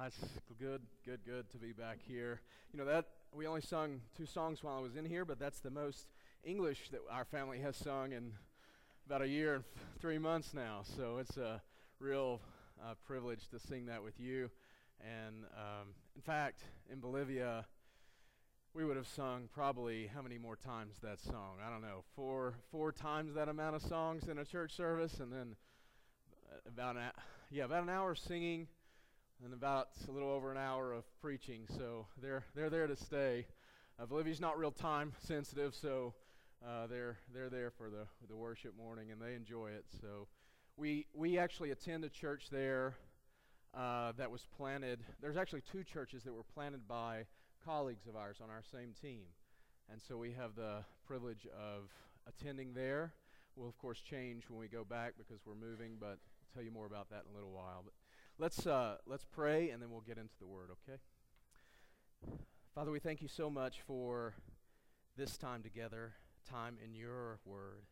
That's good, good, good to be back here. You know that we only sung two songs while I was in here, but that's the most English that our family has sung in about a year and three months now. So it's a real uh, privilege to sing that with you. And um, in fact, in Bolivia, we would have sung probably how many more times that song? I don't know, four four times that amount of songs in a church service, and then about an yeah about an hour singing and about a little over an hour of preaching. So they're they're there to stay. Uh, Bolivia's not real time sensitive, so uh, they're they're there for the the worship morning, and they enjoy it. So we we actually attend a church there uh, that was planted. There's actually two churches that were planted by colleagues of ours on our same team, and so we have the privilege of attending there. We'll of course change when we go back because we're moving, but tell you more about that in a little while. But Let's, uh, let's pray and then we'll get into the word, okay? Father, we thank you so much for this time together, time in your word.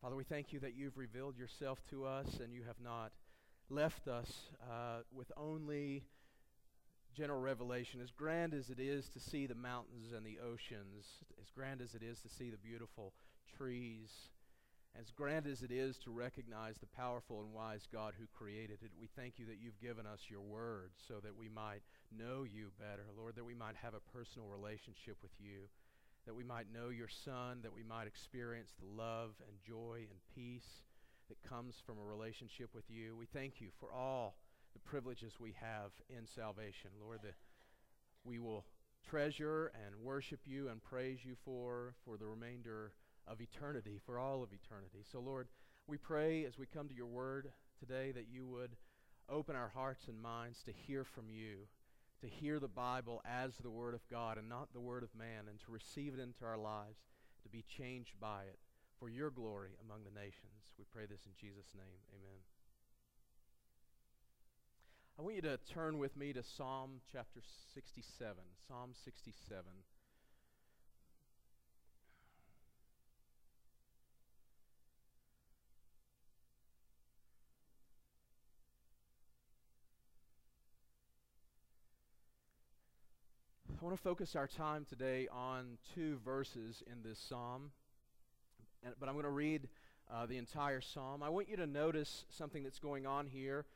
Father, we thank you that you've revealed yourself to us and you have not left us uh, with only general revelation. As grand as it is to see the mountains and the oceans, as grand as it is to see the beautiful trees as grand as it is to recognize the powerful and wise God who created it, we thank you that you've given us your word so that we might know you better, Lord, that we might have a personal relationship with you, that we might know your Son, that we might experience the love and joy and peace that comes from a relationship with you. We thank you for all the privileges we have in salvation, Lord, that we will treasure and worship you and praise you for for the remainder of eternity, for all of eternity. So, Lord, we pray as we come to your word today that you would open our hearts and minds to hear from you, to hear the Bible as the word of God and not the word of man, and to receive it into our lives, to be changed by it for your glory among the nations. We pray this in Jesus' name. Amen. I want you to turn with me to Psalm chapter 67. Psalm 67. I want to focus our time today on two verses in this psalm, but I'm going to read uh, the entire psalm. I want you to notice something that's going on here,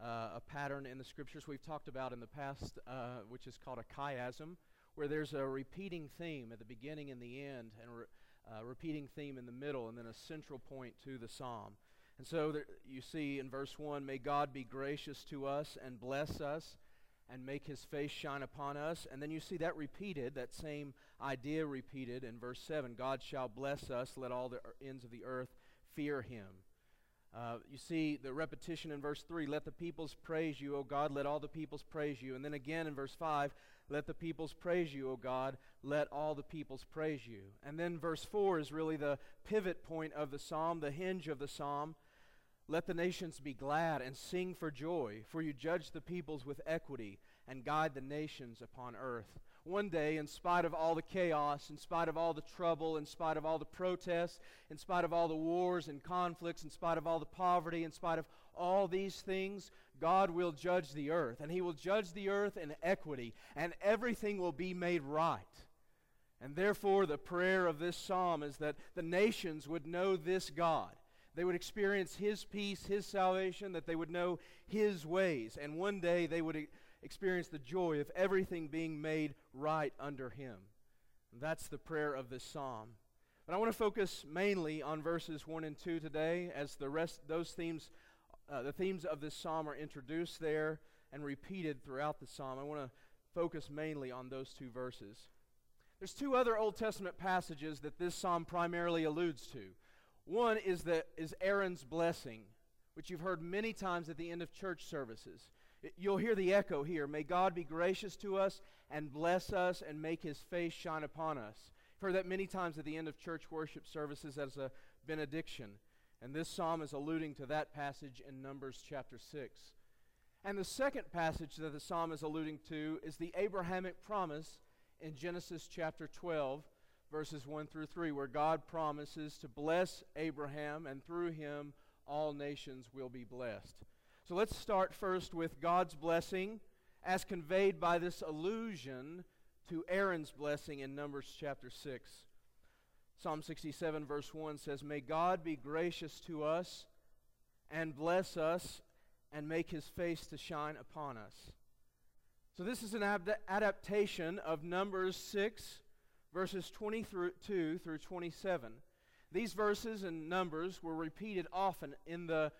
uh, a pattern in the scriptures we've talked about in the past, uh, which is called a chiasm, where there's a repeating theme at the beginning and the end, and a re- uh, repeating theme in the middle, and then a central point to the psalm. And so there, you see in verse 1 May God be gracious to us and bless us and make his face shine upon us. And then you see that repeated, that same idea repeated in verse 7 God shall bless us, let all the ends of the earth fear him. Uh, you see the repetition in verse 3 let the peoples praise you, O God, let all the peoples praise you. And then again in verse 5 let the peoples praise you, O God, let all the peoples praise you. And then verse 4 is really the pivot point of the psalm, the hinge of the psalm. Let the nations be glad and sing for joy, for you judge the peoples with equity and guide the nations upon earth. One day, in spite of all the chaos, in spite of all the trouble, in spite of all the protests, in spite of all the wars and conflicts, in spite of all the poverty, in spite of all these things, God will judge the earth. And He will judge the earth in equity, and everything will be made right. And therefore, the prayer of this psalm is that the nations would know this God they would experience His peace, His salvation, that they would know His ways. And one day they would experience the joy of everything being made right under Him. And that's the prayer of this psalm. But I want to focus mainly on verses 1 and 2 today as the rest, those themes, uh, the themes of this psalm are introduced there and repeated throughout the psalm. I want to focus mainly on those two verses. There's two other Old Testament passages that this psalm primarily alludes to. One is, the, is Aaron's blessing, which you've heard many times at the end of church services. You'll hear the echo here. May God be gracious to us and bless us and make his face shine upon us. I've heard that many times at the end of church worship services as a benediction. And this psalm is alluding to that passage in Numbers chapter 6. And the second passage that the psalm is alluding to is the Abrahamic promise in Genesis chapter 12 verses 1 through 3, where God promises to bless Abraham, and through him all nations will be blessed. So let's start first with God's blessing as conveyed by this allusion to Aaron's blessing in Numbers chapter 6. Psalm 67, verse 1 says, May God be gracious to us and bless us and make his face to shine upon us. So, this is an ad- adaptation of Numbers 6, verses 22 through 27. These verses and Numbers were repeated often in the,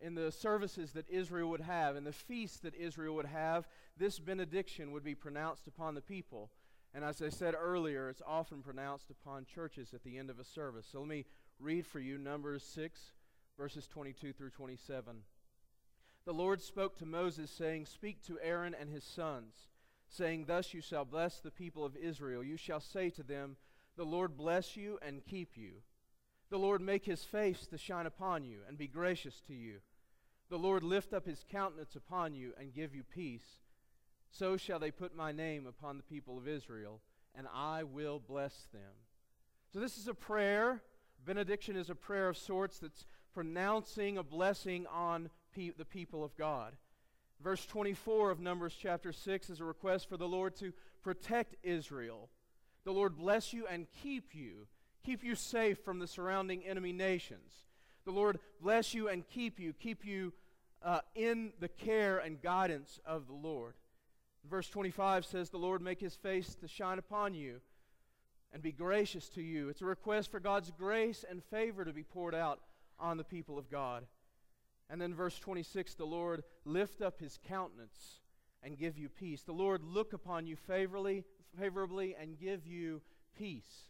in the services that Israel would have, in the feasts that Israel would have. This benediction would be pronounced upon the people. And as I said earlier, it's often pronounced upon churches at the end of a service. So let me read for you Numbers 6, verses 22 through 27. The Lord spoke to Moses, saying, Speak to Aaron and his sons, saying, Thus you shall bless the people of Israel. You shall say to them, The Lord bless you and keep you. The Lord make his face to shine upon you and be gracious to you. The Lord lift up his countenance upon you and give you peace. So shall they put my name upon the people of Israel, and I will bless them. So, this is a prayer. Benediction is a prayer of sorts that's pronouncing a blessing on pe- the people of God. Verse 24 of Numbers chapter 6 is a request for the Lord to protect Israel. The Lord bless you and keep you, keep you safe from the surrounding enemy nations. The Lord bless you and keep you, keep you uh, in the care and guidance of the Lord. Verse 25 says, The Lord make his face to shine upon you and be gracious to you. It's a request for God's grace and favor to be poured out on the people of God. And then verse 26 the Lord lift up his countenance and give you peace. The Lord look upon you favorably, favorably and give you peace.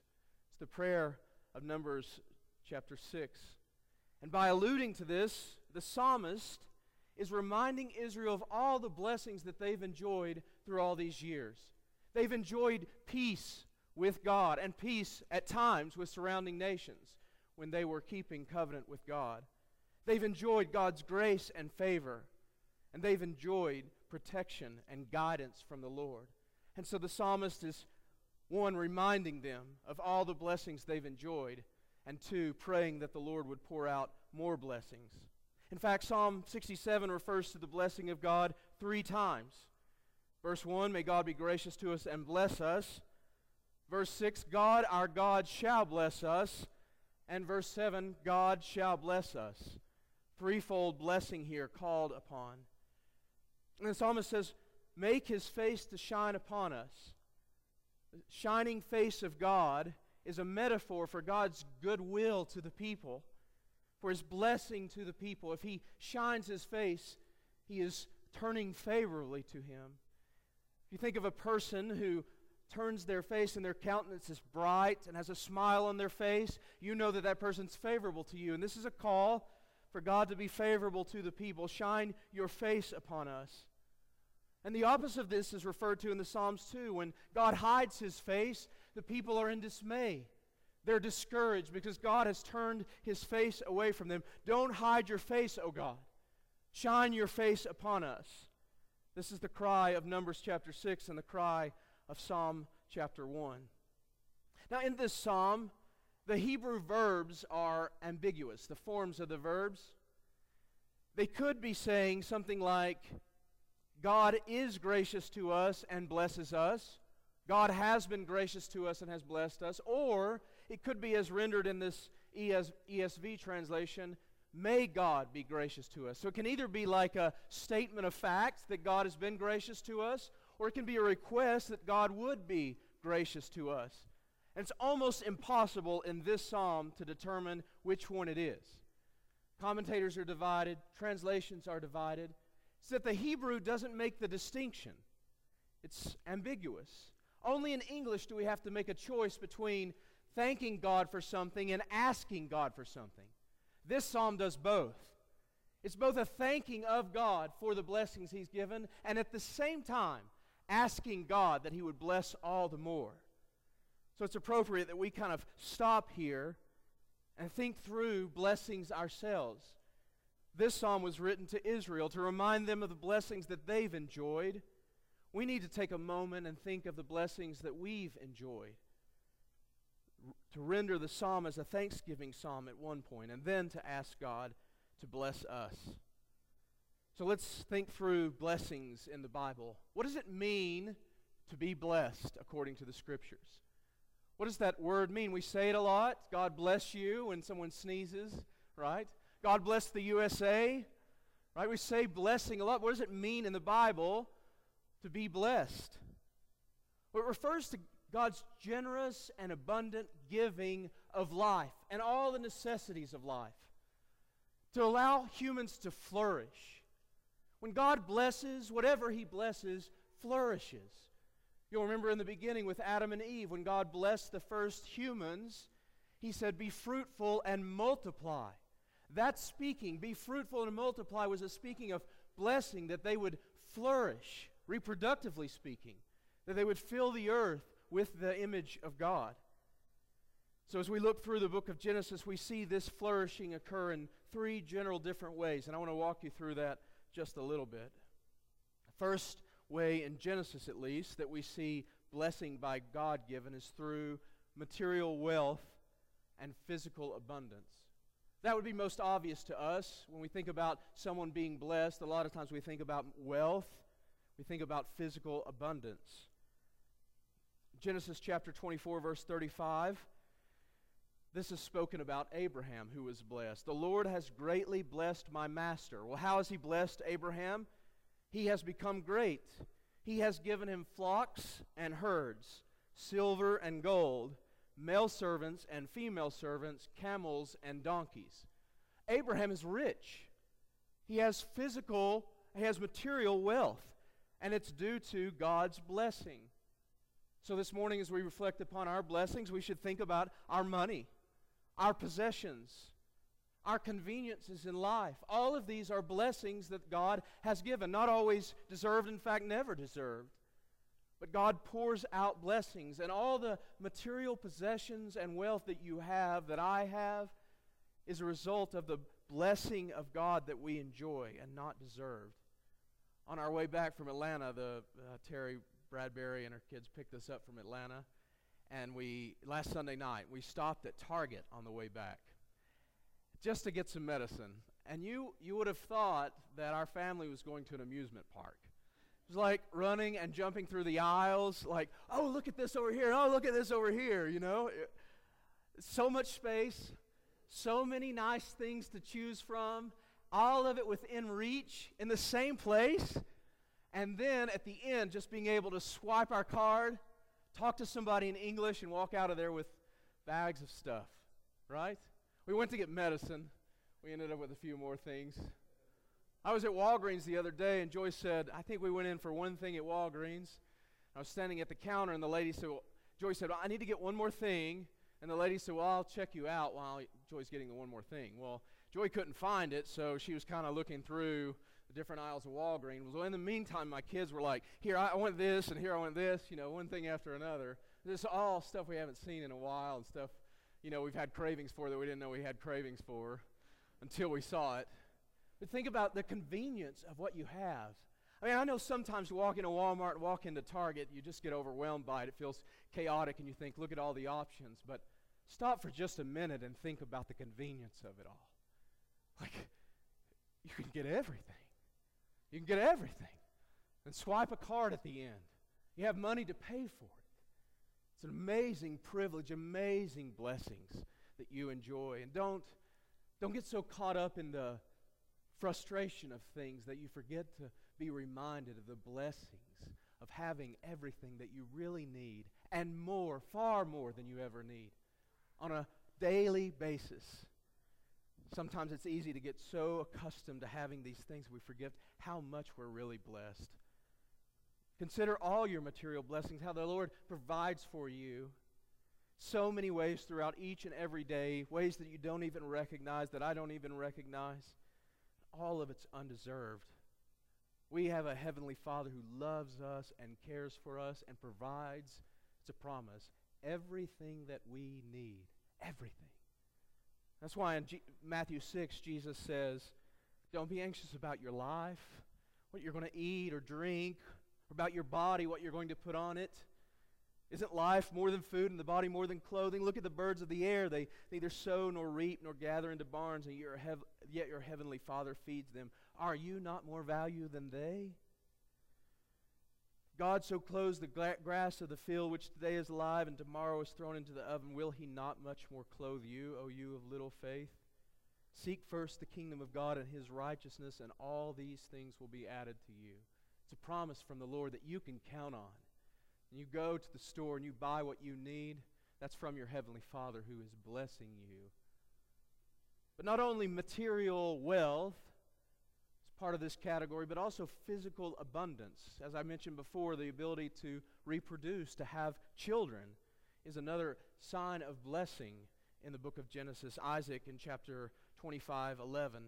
It's the prayer of Numbers chapter 6. And by alluding to this, the psalmist is reminding Israel of all the blessings that they've enjoyed through all these years. They've enjoyed peace with God and peace at times with surrounding nations when they were keeping covenant with God. They've enjoyed God's grace and favor, and they've enjoyed protection and guidance from the Lord. And so the psalmist is, one, reminding them of all the blessings they've enjoyed, and two, praying that the Lord would pour out more blessings. In fact, Psalm 67 refers to the blessing of God three times. Verse 1, may God be gracious to us and bless us. Verse 6, God our God shall bless us. And verse 7, God shall bless us. Threefold blessing here called upon. And the psalmist says, Make his face to shine upon us. The shining face of God is a metaphor for God's goodwill to the people for his blessing to the people. If he shines his face, he is turning favorably to him. If you think of a person who turns their face and their countenance is bright and has a smile on their face, you know that that person's favorable to you. And this is a call for God to be favorable to the people. Shine your face upon us. And the opposite of this is referred to in the Psalms too. When God hides his face, the people are in dismay. They're discouraged because God has turned his face away from them. Don't hide your face, O God. Shine your face upon us. This is the cry of Numbers chapter 6 and the cry of Psalm chapter 1. Now, in this psalm, the Hebrew verbs are ambiguous, the forms of the verbs. They could be saying something like, God is gracious to us and blesses us. God has been gracious to us and has blessed us. Or it could be as rendered in this ES, ESV translation, may God be gracious to us. So it can either be like a statement of fact that God has been gracious to us, or it can be a request that God would be gracious to us. And it's almost impossible in this psalm to determine which one it is. Commentators are divided, translations are divided. It's that the Hebrew doesn't make the distinction, it's ambiguous. Only in English do we have to make a choice between thanking God for something and asking God for something. This psalm does both. It's both a thanking of God for the blessings He's given, and at the same time, asking God that He would bless all the more. So it's appropriate that we kind of stop here and think through blessings ourselves. This psalm was written to Israel to remind them of the blessings that they've enjoyed. We need to take a moment and think of the blessings that we've enjoyed to render the psalm as a thanksgiving psalm at one point, and then to ask God to bless us. So let's think through blessings in the Bible. What does it mean to be blessed according to the Scriptures? What does that word mean? We say it a lot. God bless you when someone sneezes, right? God bless the USA, right? We say blessing a lot. What does it mean in the Bible to be blessed? Well, it refers to God's generous and abundant giving of life and all the necessities of life to allow humans to flourish. When God blesses, whatever He blesses flourishes. You'll remember in the beginning with Adam and Eve, when God blessed the first humans, He said, Be fruitful and multiply. That speaking, be fruitful and multiply, was a speaking of blessing, that they would flourish, reproductively speaking, that they would fill the earth with the image of God. So, as we look through the book of Genesis, we see this flourishing occur in three general different ways, and I want to walk you through that just a little bit. First, way, in Genesis at least, that we see blessing by God given is through material wealth and physical abundance. That would be most obvious to us when we think about someone being blessed. A lot of times we think about wealth, we think about physical abundance. Genesis chapter 24, verse 35. This is spoken about Abraham, who was blessed. The Lord has greatly blessed my master. Well, how has he blessed Abraham? He has become great. He has given him flocks and herds, silver and gold, male servants and female servants, camels and donkeys. Abraham is rich. He has physical, he has material wealth, and it's due to God's blessing. So this morning, as we reflect upon our blessings, we should think about our money, our possessions, our conveniences in life. All of these are blessings that God has given, not always deserved, in fact, never deserved. But God pours out blessings, and all the material possessions and wealth that you have, that I have, is a result of the blessing of God that we enjoy and not deserved. On our way back from Atlanta, the uh, Terry Bradbury and her kids picked us up from Atlanta, and we last Sunday night we stopped at Target on the way back just to get some medicine. And you, you would have thought that our family was going to an amusement park. It was like running and jumping through the aisles, like, oh, look at this over here, oh, look at this over here, you know? So much space, so many nice things to choose from, all of it within reach in the same place. And then at the end, just being able to swipe our card, talk to somebody in English, and walk out of there with bags of stuff, right? We went to get medicine. We ended up with a few more things. I was at Walgreens the other day, and Joyce said, I think we went in for one thing at Walgreens. I was standing at the counter, and the lady said, well, Joyce said, well, I need to get one more thing. And the lady said, Well, I'll check you out while Joy's getting the one more thing. Well, Joy couldn't find it, so she was kind of looking through the different aisles of Walgreens. Well, in the meantime, my kids were like, Here, I want this, and here I want this, you know, one thing after another. This is all stuff we haven't seen in a while and stuff you know, we've had cravings for that we didn't know we had cravings for until we saw it. But think about the convenience of what you have. I mean, I know sometimes you walk into Walmart walk into Target, you just get overwhelmed by it. It feels chaotic, and you think, look at all the options. But stop for just a minute and think about the convenience of it all. Like, you can get everything. You can get everything. And swipe a card at the end. You have money to pay for it. It's an amazing privilege, amazing blessings that you enjoy. And don't, don't get so caught up in the frustration of things that you forget to be reminded of the blessings of having everything that you really need and more, far more than you ever need on a daily basis. Sometimes it's easy to get so accustomed to having these things we forget how much we're really blessed. Consider all your material blessings, how the Lord provides for you. So many ways throughout each and every day, ways that you don't even recognize, that I don't even recognize. All of it's undeserved. We have a Heavenly Father who loves us and cares for us and provides, it's a promise, everything that we need. Everything. That's why in G- Matthew 6, Jesus says, Don't be anxious about your life, what you're going to eat or drink, about your body, what you're going to put on it. Isn't life more than food and the body more than clothing? Look at the birds of the air. They neither sow nor reap nor gather into barns, and your hev- yet your heavenly Father feeds them. Are you not more value than they? God so clothes the gra- grass of the field, which today is alive and tomorrow is thrown into the oven. Will he not much more clothe you, O you of little faith? Seek first the kingdom of God and his righteousness, and all these things will be added to you. It's a promise from the Lord that you can count on. And you go to the store and you buy what you need, that's from your heavenly Father who is blessing you. But not only material wealth is part of this category, but also physical abundance. As I mentioned before, the ability to reproduce, to have children, is another sign of blessing in the book of Genesis. Isaac in chapter 25 11.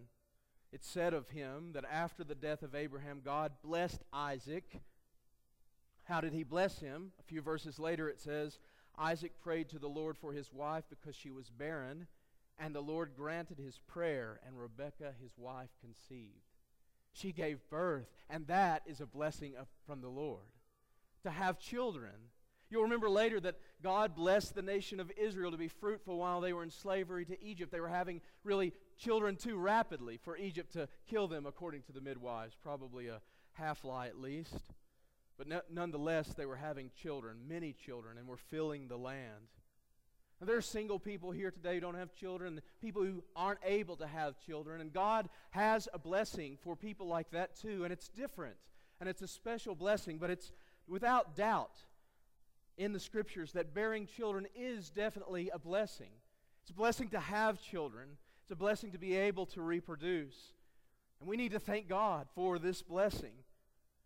It said of him that after the death of Abraham, God blessed Isaac. How did he bless him? A few verses later, it says, Isaac prayed to the Lord for his wife because she was barren, and the Lord granted his prayer, and Rebekah, his wife, conceived. She gave birth, and that is a blessing of, from the Lord. To have children. You'll remember later that God blessed the nation of Israel to be fruitful while they were in slavery to Egypt. They were having really children too rapidly for Egypt to kill them, according to the midwives, probably a half lie at least. But no, nonetheless, they were having children, many children, and were filling the land. Now, there are single people here today who don't have children, people who aren't able to have children, and God has a blessing for people like that too, and it's different, and it's a special blessing, but it's without doubt in the scriptures that bearing children is definitely a blessing. It's a blessing to have children, it's a blessing to be able to reproduce. And we need to thank God for this blessing.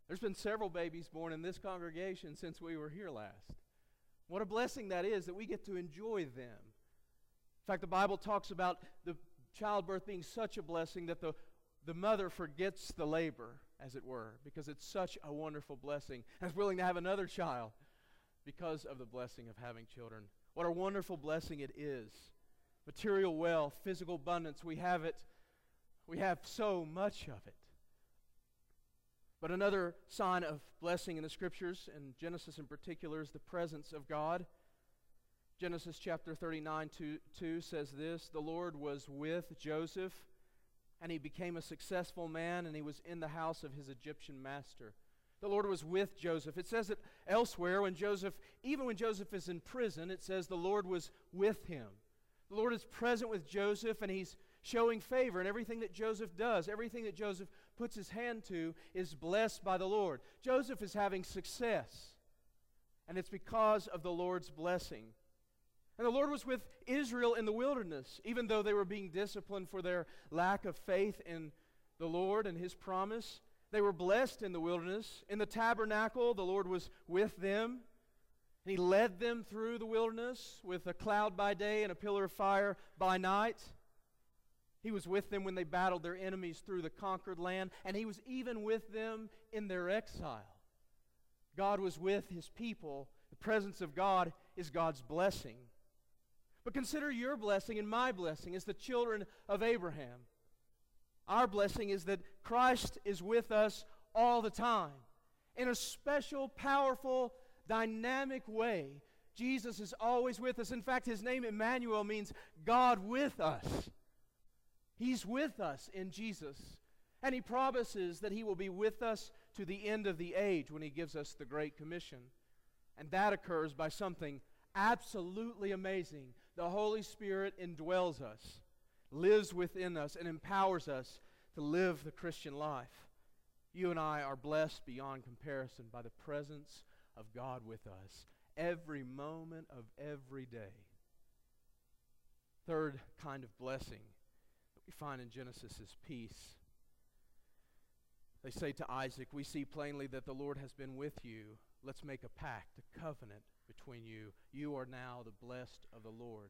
There's been several babies born in this congregation since we were here last. What a blessing that is that we get to enjoy them. In fact, the Bible talks about the childbirth being such a blessing that the, the mother forgets the labor, as it were, because it's such a wonderful blessing and is willing to have another child because of the blessing of having children. What a wonderful blessing it is. Material wealth, physical abundance, we have it. We have so much of it. But another sign of blessing in the scriptures, and Genesis in particular, is the presence of God. Genesis chapter 39 2, 2 says this The Lord was with Joseph, and he became a successful man, and he was in the house of his Egyptian master. The Lord was with Joseph. It says it elsewhere when Joseph, even when Joseph is in prison, it says the Lord was with him. The Lord is present with Joseph, and he's showing favor in everything that Joseph does. Everything that Joseph puts his hand to is blessed by the Lord. Joseph is having success, and it's because of the Lord's blessing. And the Lord was with Israel in the wilderness, even though they were being disciplined for their lack of faith in the Lord and his promise. They were blessed in the wilderness. In the tabernacle, the Lord was with them. And he led them through the wilderness with a cloud by day and a pillar of fire by night. He was with them when they battled their enemies through the conquered land, and He was even with them in their exile. God was with His people. The presence of God is God's blessing. But consider your blessing and my blessing as the children of Abraham. Our blessing is that Christ is with us all the time in a special, powerful, dynamic way. Jesus is always with us. In fact, his name Emmanuel means God with us. He's with us in Jesus. And He promises that He will be with us to the end of the age when He gives us the Great Commission. And that occurs by something absolutely amazing. The Holy Spirit indwells us, lives within us, and empowers us to live the Christian life. You and I are blessed beyond comparison by the presence of God with us every moment of every day. Third kind of blessing that we find in Genesis is peace. They say to Isaac, We see plainly that the Lord has been with you. Let's make a pact, a covenant between you. You are now the blessed of the Lord.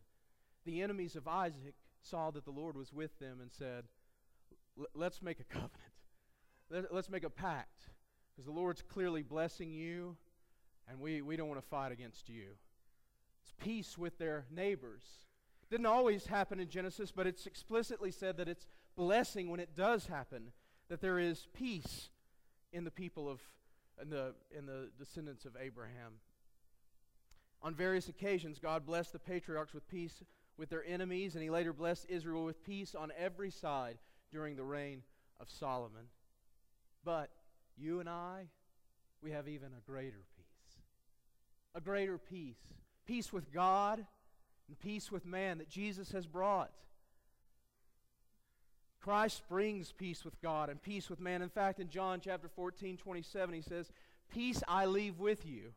The enemies of Isaac saw that the Lord was with them and said, Let's make a covenant. Let's make a pact. Because the Lord's clearly blessing you, and we, we don't want to fight against you. It's peace with their neighbors. Didn't always happen in Genesis, but it's explicitly said that it's blessing when it does happen, that there is peace in the people of, in the, in the descendants of Abraham. On various occasions, God blessed the patriarchs with peace with their enemies, and he later blessed Israel with peace on every side during the reign of Solomon. But you and I, we have even a greater peace. A greater peace. Peace with God and peace with man that Jesus has brought. Christ brings peace with God and peace with man. In fact, in John chapter 14, 27, he says, Peace I leave with you.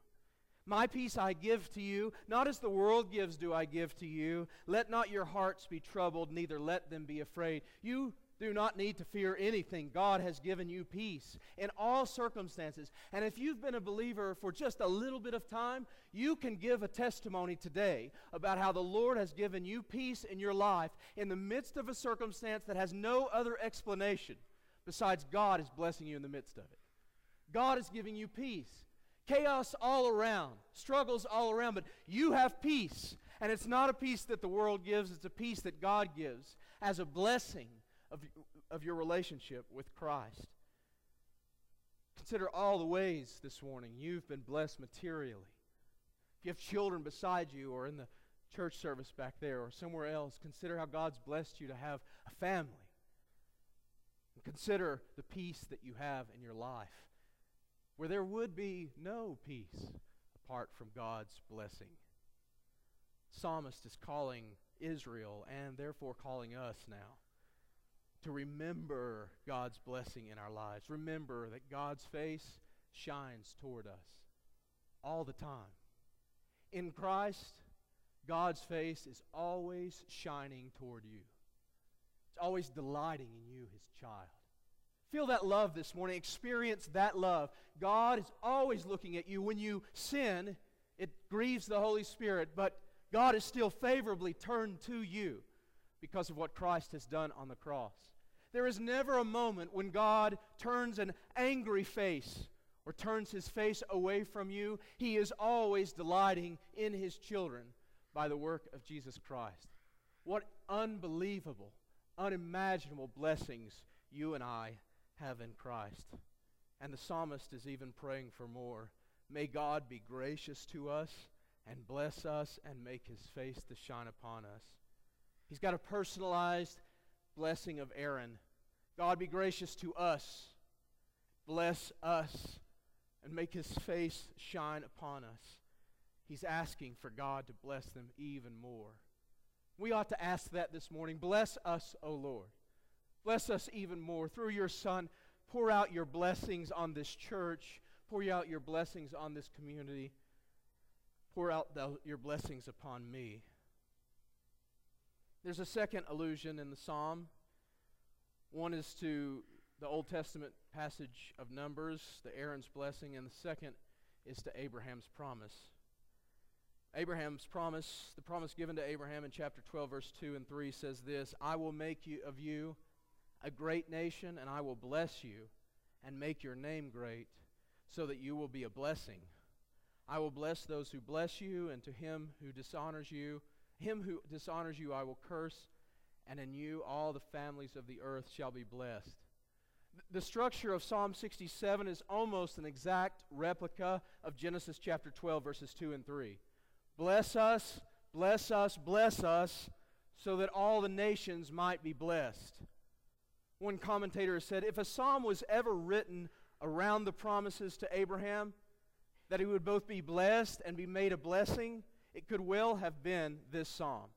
My peace I give to you, not as the world gives do I give to you. Let not your hearts be troubled, neither let them be afraid. You do not need to fear anything. God has given you peace in all circumstances. And if you've been a believer for just a little bit of time, you can give a testimony today about how the Lord has given you peace in your life in the midst of a circumstance that has no other explanation besides God is blessing you in the midst of it. God is giving you peace. Chaos all around, struggles all around, but you have peace. And it's not a peace that the world gives, it's a peace that God gives as a blessing of, of your relationship with Christ. Consider all the ways this morning you've been blessed materially. If you have children beside you or in the church service back there or somewhere else, consider how God's blessed you to have a family. And consider the peace that you have in your life, where there would be no peace apart from God's blessing. Psalmist is calling Israel and therefore calling us now to remember God's blessing in our lives. Remember that God's face shines toward us all the time. In Christ, God's face is always shining toward you. It's always delighting in you, his child. Feel that love this morning. Experience that love. God is always looking at you. When you sin, it grieves the Holy Spirit, but God is still favorably turned to you because of what Christ has done on the cross. There is never a moment when God turns an angry face or turns his face away from you. He is always delighting in his children by the work of Jesus Christ. What unbelievable, unimaginable blessings you and I have in Christ. And the psalmist is even praying for more. May God be gracious to us and bless us and make his face to shine upon us. He's got a personalized blessing of Aaron. God be gracious to us, bless us, and make his face shine upon us. He's asking for God to bless them even more. We ought to ask that this morning. Bless us, O Lord. Bless us even more. Through your Son, pour out your blessings on this church. Pour out your blessings on this community. Pour out the, your blessings upon me. There's a second allusion in the psalm. One is to the Old Testament passage of Numbers, the Aaron's blessing, and the second is to Abraham's promise. Abraham's promise, the promise given to Abraham in chapter 12, verse 2 and 3 says this I will make you of you a great nation, and I will bless you and make your name great, so that you will be a blessing. I will bless those who bless you, and to him who dishonors you, him who dishonors you, I will curse, and in you all the families of the earth shall be blessed. The structure of Psalm 67 is almost an exact replica of Genesis chapter 12, verses 2 and 3. Bless us, bless us, bless us, so that all the nations might be blessed. One commentator said if a psalm was ever written around the promises to Abraham, that he would both be blessed and be made a blessing, it could well have been this psalm.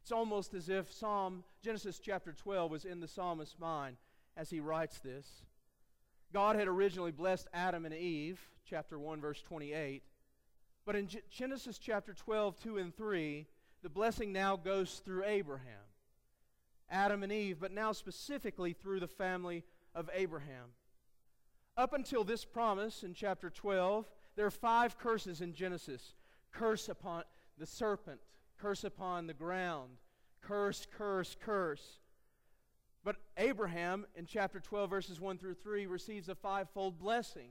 It's almost as if Psalm Genesis chapter 12 was in the psalmist's mind as he writes this. God had originally blessed Adam and Eve, chapter 1 verse 28. But in Genesis chapter 12, 2 and 3, the blessing now goes through Abraham, Adam and Eve, but now specifically through the family of Abraham. Up until this promise in chapter 12, there are five curses in Genesis curse upon the serpent, curse upon the ground, curse, curse, curse. But Abraham, in chapter 12, verses 1 through 3, receives a fivefold blessing.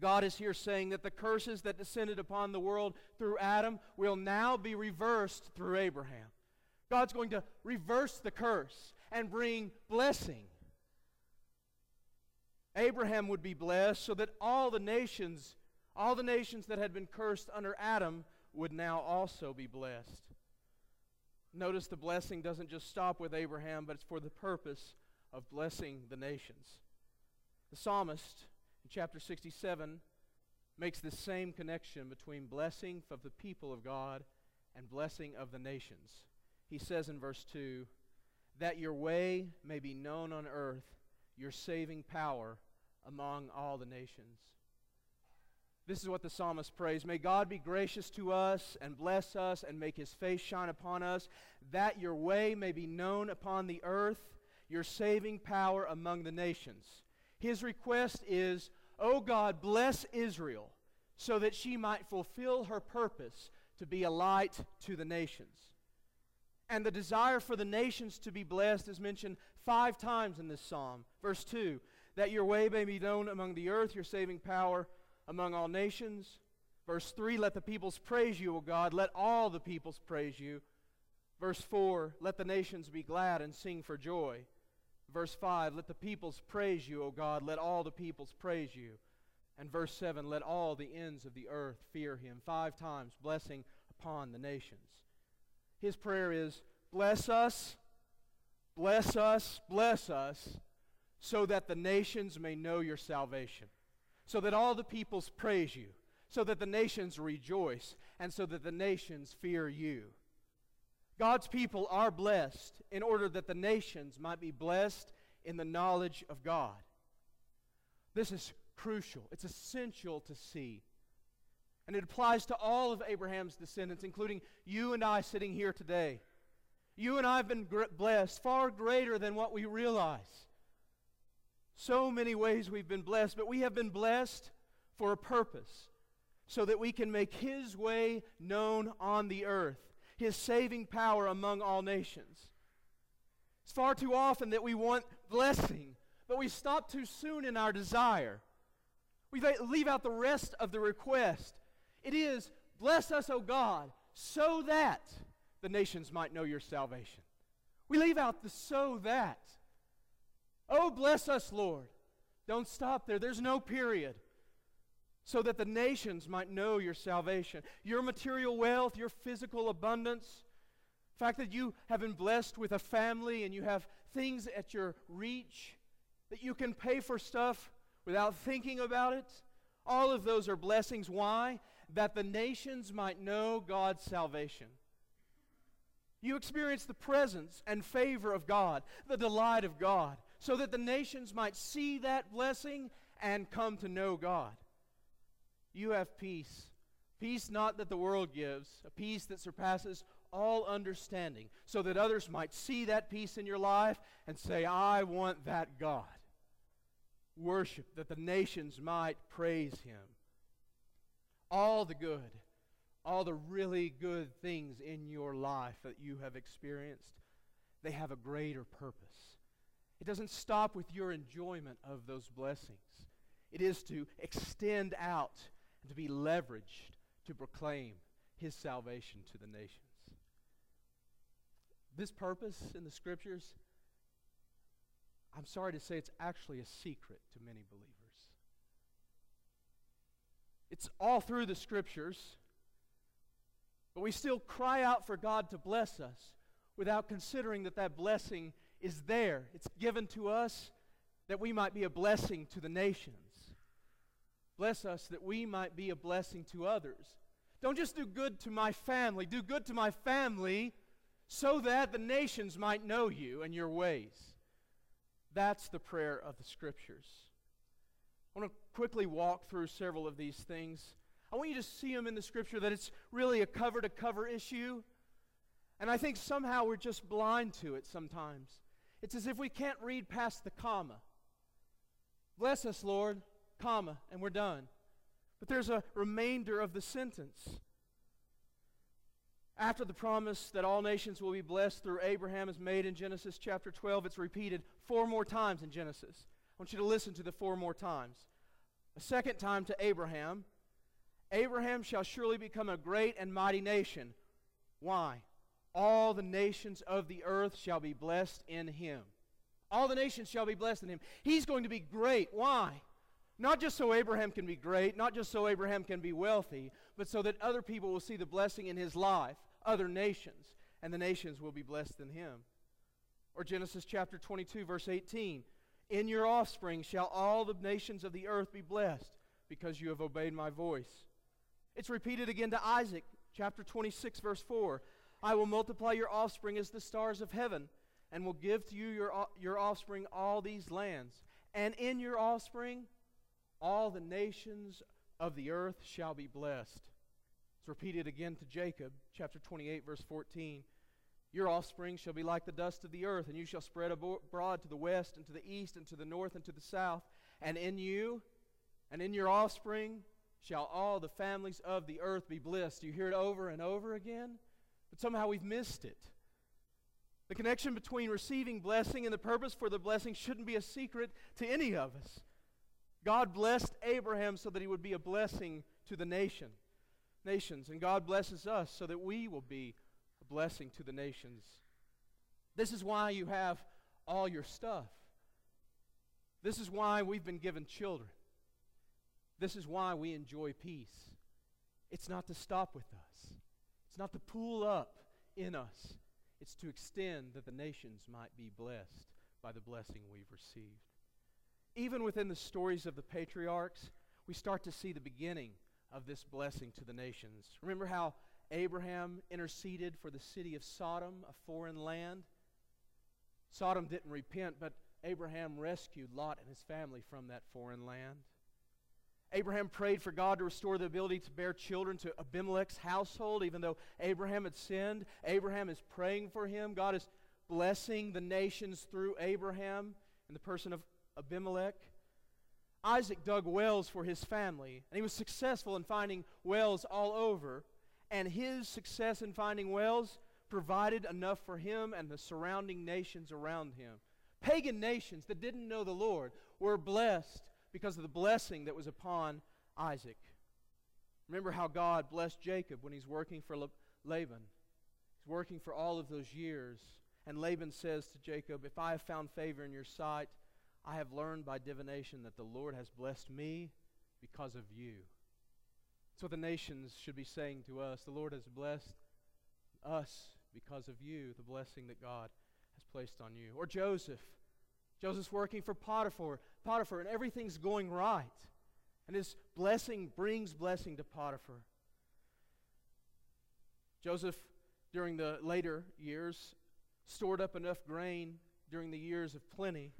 God is here saying that the curses that descended upon the world through Adam will now be reversed through Abraham. God's going to reverse the curse and bring blessing. Abraham would be blessed so that all the nations, all the nations that had been cursed under Adam, would now also be blessed. Notice the blessing doesn't just stop with Abraham, but it's for the purpose of blessing the nations. The psalmist in chapter 67 makes the same connection between blessing of the people of God and blessing of the nations. He says in verse 2 that your way may be known on earth, your saving power among all the nations. This is what the psalmist prays. May God be gracious to us and bless us and make his face shine upon us, that your way may be known upon the earth, your saving power among the nations. His request is, O God, bless Israel so that she might fulfill her purpose to be a light to the nations. And the desire for the nations to be blessed is mentioned five times in this psalm. Verse 2 that your way may be known among the earth, your saving power among all nations. Verse 3 Let the peoples praise you, O God. Let all the peoples praise you. Verse 4 Let the nations be glad and sing for joy. Verse 5 Let the peoples praise you, O God. Let all the peoples praise you. And verse 7 Let all the ends of the earth fear him. Five times, blessing upon the nations. His prayer is Bless us, bless us, bless us, so that the nations may know your salvation, so that all the peoples praise you, so that the nations rejoice, and so that the nations fear you. God's people are blessed in order that the nations might be blessed in the knowledge of God. This is crucial, it's essential to see. And it applies to all of Abraham's descendants, including you and I sitting here today. You and I have been blessed far greater than what we realize. So many ways we've been blessed, but we have been blessed for a purpose so that we can make His way known on the earth, His saving power among all nations. It's far too often that we want blessing, but we stop too soon in our desire. We leave out the rest of the request. It is, Bless us, O God, so that the nations might know your salvation. We leave out the so that. Oh, bless us, Lord. Don't stop there. There's no period. So that the nations might know your salvation. Your material wealth, your physical abundance, the fact that you have been blessed with a family and you have things at your reach, that you can pay for stuff without thinking about it. All of those are blessings. Why? That the nations might know God's salvation. You experience the presence and favor of God, the delight of God, so that the nations might see that blessing and come to know God. You have peace. Peace not that the world gives, a peace that surpasses all understanding, so that others might see that peace in your life and say, I want that God worship, that the nations might praise him. All the good, all the really good things in your life that you have experienced, they have a greater purpose. It doesn't stop with your enjoyment of those blessings. It is to extend out and to be leveraged to proclaim his salvation to the nations. This purpose in the scriptures I'm sorry to say it's actually a secret to many believers. It's all through the scriptures, but we still cry out for God to bless us without considering that that blessing is there. It's given to us that we might be a blessing to the nations. Bless us that we might be a blessing to others. Don't just do good to my family, do good to my family so that the nations might know you and your ways. That's the prayer of the Scriptures. I want to quickly walk through several of these things. I want you to see them in the Scripture that it's really a cover to cover issue. And I think somehow we're just blind to it sometimes. It's as if we can't read past the comma. Bless us, Lord, comma, and we're done. But there's a remainder of the sentence. After the promise that all nations will be blessed through Abraham is made in Genesis chapter 12, it's repeated four more times in Genesis. I want you to listen to the four more times. A second time to Abraham Abraham shall surely become a great and mighty nation. Why? All the nations of the earth shall be blessed in him. All the nations shall be blessed in him. He's going to be great. Why? Not just so Abraham can be great, not just so Abraham can be wealthy, but so that other people will see the blessing in his life, other nations, and the nations will be blessed in him. Or Genesis chapter 22, verse 18 In your offspring shall all the nations of the earth be blessed, because you have obeyed my voice. It's repeated again to Isaac, chapter 26, verse 4 I will multiply your offspring as the stars of heaven, and will give to you your, your offspring all these lands. And in your offspring, all the nations of the earth shall be blessed. It's repeated again to Jacob, chapter 28, verse 14. Your offspring shall be like the dust of the earth, and you shall spread abroad to the west, and to the east, and to the north, and to the south. And in you, and in your offspring, shall all the families of the earth be blessed. You hear it over and over again, but somehow we've missed it. The connection between receiving blessing and the purpose for the blessing shouldn't be a secret to any of us. God blessed Abraham so that he would be a blessing to the nation, nations, and God blesses us so that we will be blessing to the nations. This is why you have all your stuff. This is why we've been given children. This is why we enjoy peace. It's not to stop with us. It's not to pool up in us. It's to extend that the nations might be blessed by the blessing we've received. Even within the stories of the patriarchs, we start to see the beginning of this blessing to the nations. Remember how Abraham interceded for the city of Sodom, a foreign land? Sodom didn't repent, but Abraham rescued Lot and his family from that foreign land. Abraham prayed for God to restore the ability to bear children to Abimelech's household, even though Abraham had sinned. Abraham is praying for him. God is blessing the nations through Abraham and the person of Abimelech. Isaac dug wells for his family, and he was successful in finding wells all over. And his success in finding wells provided enough for him and the surrounding nations around him. Pagan nations that didn't know the Lord were blessed because of the blessing that was upon Isaac. Remember how God blessed Jacob when he's working for Laban. He's working for all of those years. And Laban says to Jacob, If I have found favor in your sight, I have learned by divination that the Lord has blessed me because of you. That's what the nations should be saying to us. The Lord has blessed us because of you, the blessing that God has placed on you. Or Joseph. Joseph's working for Potiphar, Potiphar, and everything's going right. And his blessing brings blessing to Potiphar. Joseph, during the later years, stored up enough grain during the years of plenty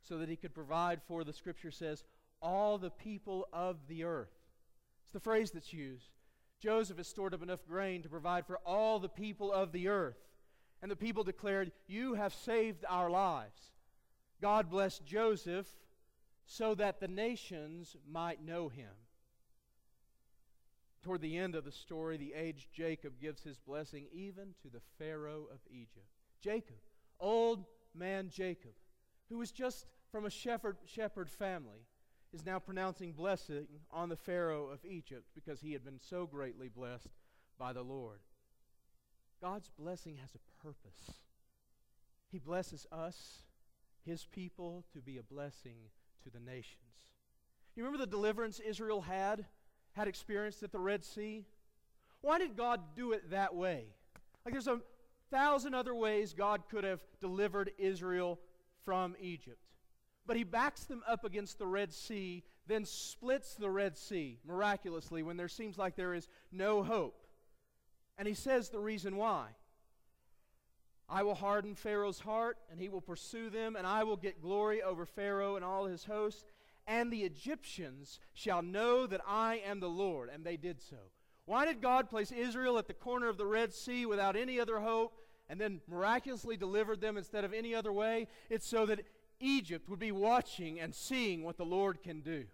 so that he could provide for, the scripture says, all the people of the earth. It's the phrase that's used. Joseph has stored up enough grain to provide for all the people of the earth. And the people declared, You have saved our lives. God blessed Joseph so that the nations might know him. Toward the end of the story, the aged Jacob gives his blessing even to the Pharaoh of Egypt. Jacob, old man Jacob, who was just from a shepherd, shepherd family, is now pronouncing blessing on the Pharaoh of Egypt because he had been so greatly blessed by the Lord. God's blessing has a purpose. He blesses us his people to be a blessing to the nations. You remember the deliverance Israel had, had experienced at the Red Sea? Why did God do it that way? Like there's a thousand other ways God could have delivered Israel from Egypt. But he backs them up against the Red Sea, then splits the Red Sea miraculously when there seems like there is no hope. And he says the reason why. I will harden Pharaoh's heart, and he will pursue them, and I will get glory over Pharaoh and all his hosts. And the Egyptians shall know that I am the Lord. And they did so. Why did God place Israel at the corner of the Red Sea without any other hope and then miraculously delivered them instead of any other way? It's so that Egypt would be watching and seeing what the Lord can do.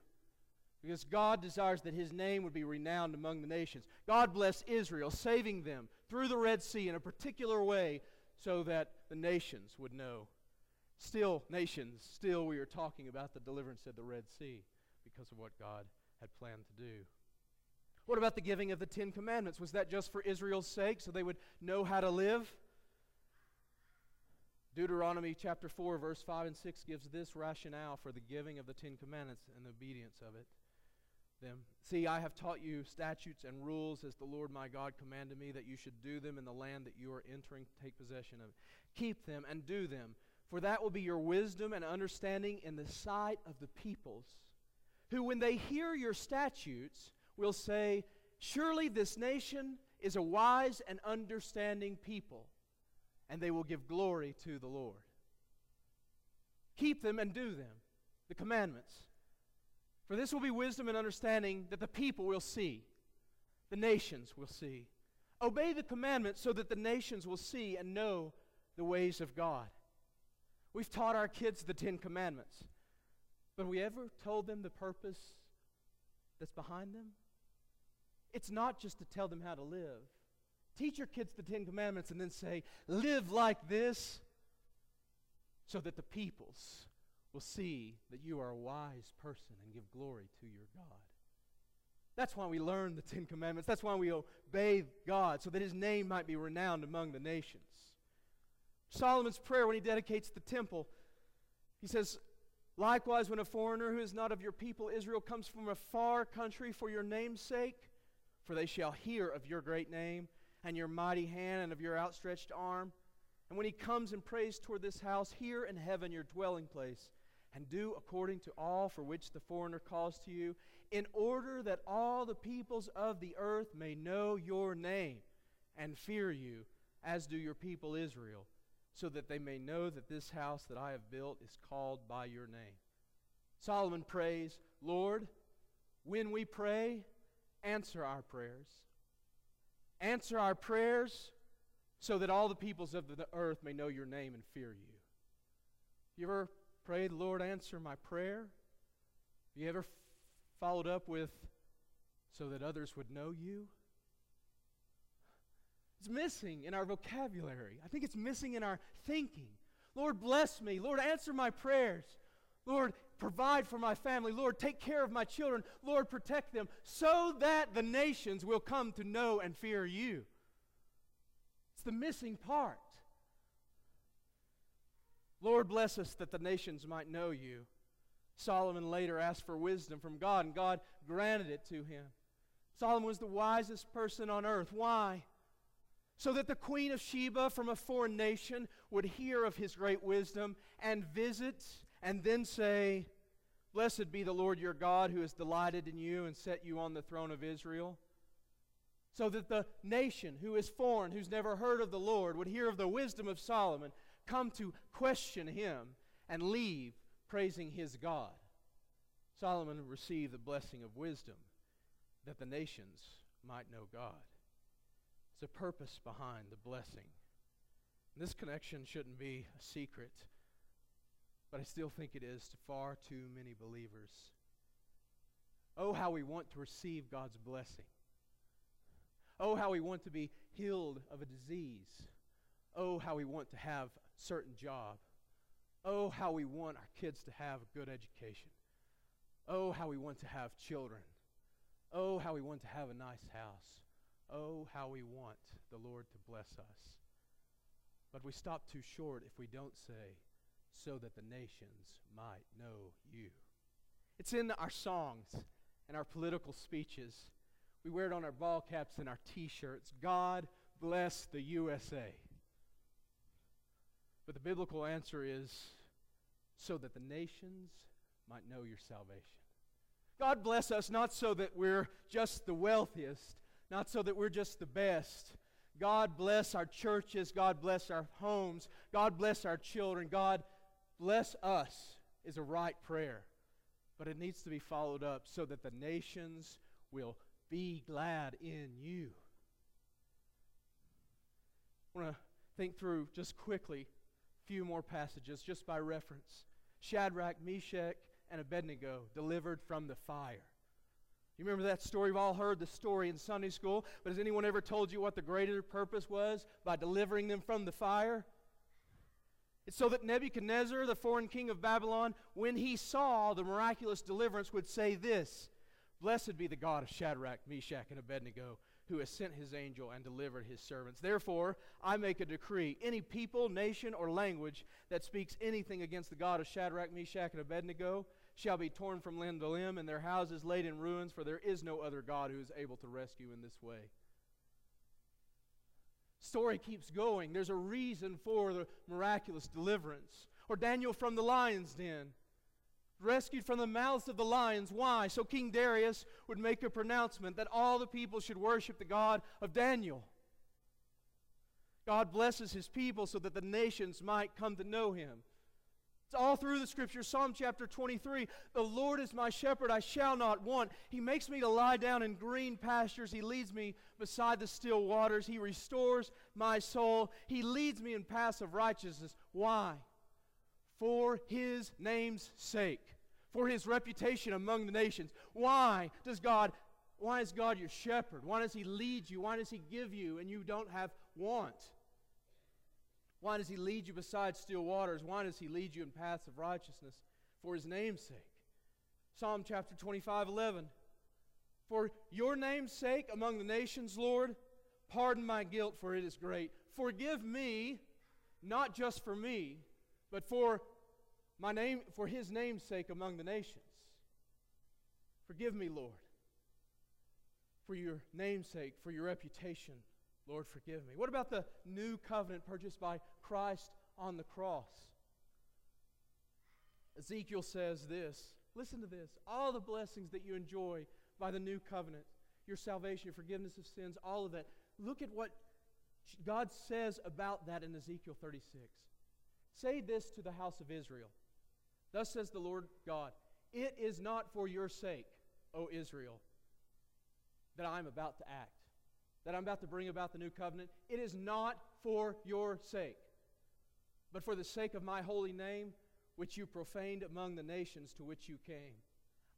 Because God desires that his name would be renowned among the nations. God bless Israel, saving them through the Red Sea in a particular way so that the nations would know. Still, nations, still we are talking about the deliverance of the Red Sea because of what God had planned to do. What about the giving of the Ten Commandments? Was that just for Israel's sake so they would know how to live? Deuteronomy chapter 4, verse 5 and 6 gives this rationale for the giving of the Ten Commandments and the obedience of it them. See, I have taught you statutes and rules as the Lord my God commanded me that you should do them in the land that you are entering to take possession of. Keep them and do them, For that will be your wisdom and understanding in the sight of the peoples, who, when they hear your statutes, will say, Surely this nation is a wise and understanding people, and they will give glory to the Lord. Keep them and do them, the commandments. For this will be wisdom and understanding that the people will see, the nations will see. Obey the commandments so that the nations will see and know the ways of God. We've taught our kids the Ten Commandments, but we ever told them the purpose that's behind them? It's not just to tell them how to live. Teach your kids the Ten Commandments and then say, live like this so that the peoples will see that you are a wise person and give glory to your God. That's why we learn the Ten Commandments. That's why we obey God, so that his name might be renowned among the nations. Solomon's prayer when he dedicates the temple, he says, Likewise, when a foreigner who is not of your people Israel comes from a far country for your name's sake, for they shall hear of your great name and your mighty hand and of your outstretched arm. And when he comes and prays toward this house, here in heaven your dwelling place, and do according to all for which the foreigner calls to you, in order that all the peoples of the earth may know your name and fear you, as do your people Israel, so that they may know that this house that I have built is called by your name. Solomon prays, Lord, when we pray, answer our prayers. Answer our prayers so that all the peoples of the earth may know your name and fear you. You ever prayed, Lord, answer my prayer? You ever followed up with, so that others would know you? It's missing in our vocabulary. I think it's missing in our thinking. Lord, bless me. Lord, answer my prayers. Lord, provide for my family. Lord, take care of my children. Lord, protect them so that the nations will come to know and fear you. It's the missing part. Lord, bless us that the nations might know you. Solomon later asked for wisdom from God, and God granted it to him. Solomon was the wisest person on earth. Why? So that the queen of Sheba from a foreign nation would hear of his great wisdom and visit and then say, Blessed be the Lord your God who has delighted in you and set you on the throne of Israel. So that the nation who is foreign, who's never heard of the Lord, would hear of the wisdom of Solomon, come to question him, and leave praising his God. Solomon received the blessing of wisdom that the nations might know God. It's a purpose behind the blessing. And this connection shouldn't be a secret but I still think it is to far too many believers. Oh, how we want to receive God's blessing. Oh, how we want to be healed of a disease. Oh, how we want to have a certain job. Oh, how we want our kids to have a good education. Oh, how we want to have children. Oh, how we want to have a nice house. Oh, how we want the Lord to bless us. But we stop too short if we don't say, so that the nations might know you. It's in our songs and our political speeches. We wear it on our ball caps and our t shirts. God bless the USA. But the biblical answer is so that the nations might know your salvation. God bless us not so that we're just the wealthiest, not so that we're just the best. God bless our churches. God bless our homes. God bless our children. God Bless us is a right prayer, but it needs to be followed up so that the nations will be glad in you. I want to think through just quickly a few more passages just by reference. Shadrach, Meshach, and Abednego delivered from the fire. You remember that story? We've all heard the story in Sunday school, but has anyone ever told you what the greater purpose was by delivering them from the fire? It's so that Nebuchadnezzar, the foreign king of Babylon, when he saw the miraculous deliverance, would say this Blessed be the God of Shadrach, Meshach, and Abednego, who has sent his angel and delivered his servants. Therefore, I make a decree any people, nation, or language that speaks anything against the God of Shadrach, Meshach, and Abednego shall be torn from limb to limb, and their houses laid in ruins, for there is no other God who is able to rescue in this way story keeps going. There's a reason for the miraculous deliverance. Or Daniel from the lion's den, rescued from the mouths of the lions. Why? So King Darius would make a pronouncement that all the people should worship the God of Daniel. God blesses his people so that the nations might come to know him. It's all through the scripture. Psalm chapter 23 The Lord is my shepherd, I shall not want. He makes me to lie down in green pastures. He leads me beside the still waters. He restores my soul. He leads me in paths of righteousness. Why? For his name's sake, for his reputation among the nations. Why does God why is God your shepherd? Why does he lead you? Why does he give you and you don't have want? Why does he lead you beside still waters? Why does he lead you in paths of righteousness for his name's sake? Psalm chapter 25, 11. For your name's sake among the nations, Lord, pardon my guilt, for it is great. Forgive me, not just for me, but for my name, for his name's sake among the nations. Forgive me, Lord, for your name's sake, for your reputation, Lord, forgive me. What about the new covenant purchased by Christ on the cross? Ezekiel says this listen to this all the blessings that you enjoy by the new covenant, your salvation, your forgiveness of sins, all of that. Look at what God says about that in Ezekiel 36. Say this to the house of Israel Thus says the Lord God, It is not for your sake, O Israel, that I am about to act that I'm about to bring about the new covenant, it is not for your sake, but for the sake of my holy name, which you profaned among the nations to which you came.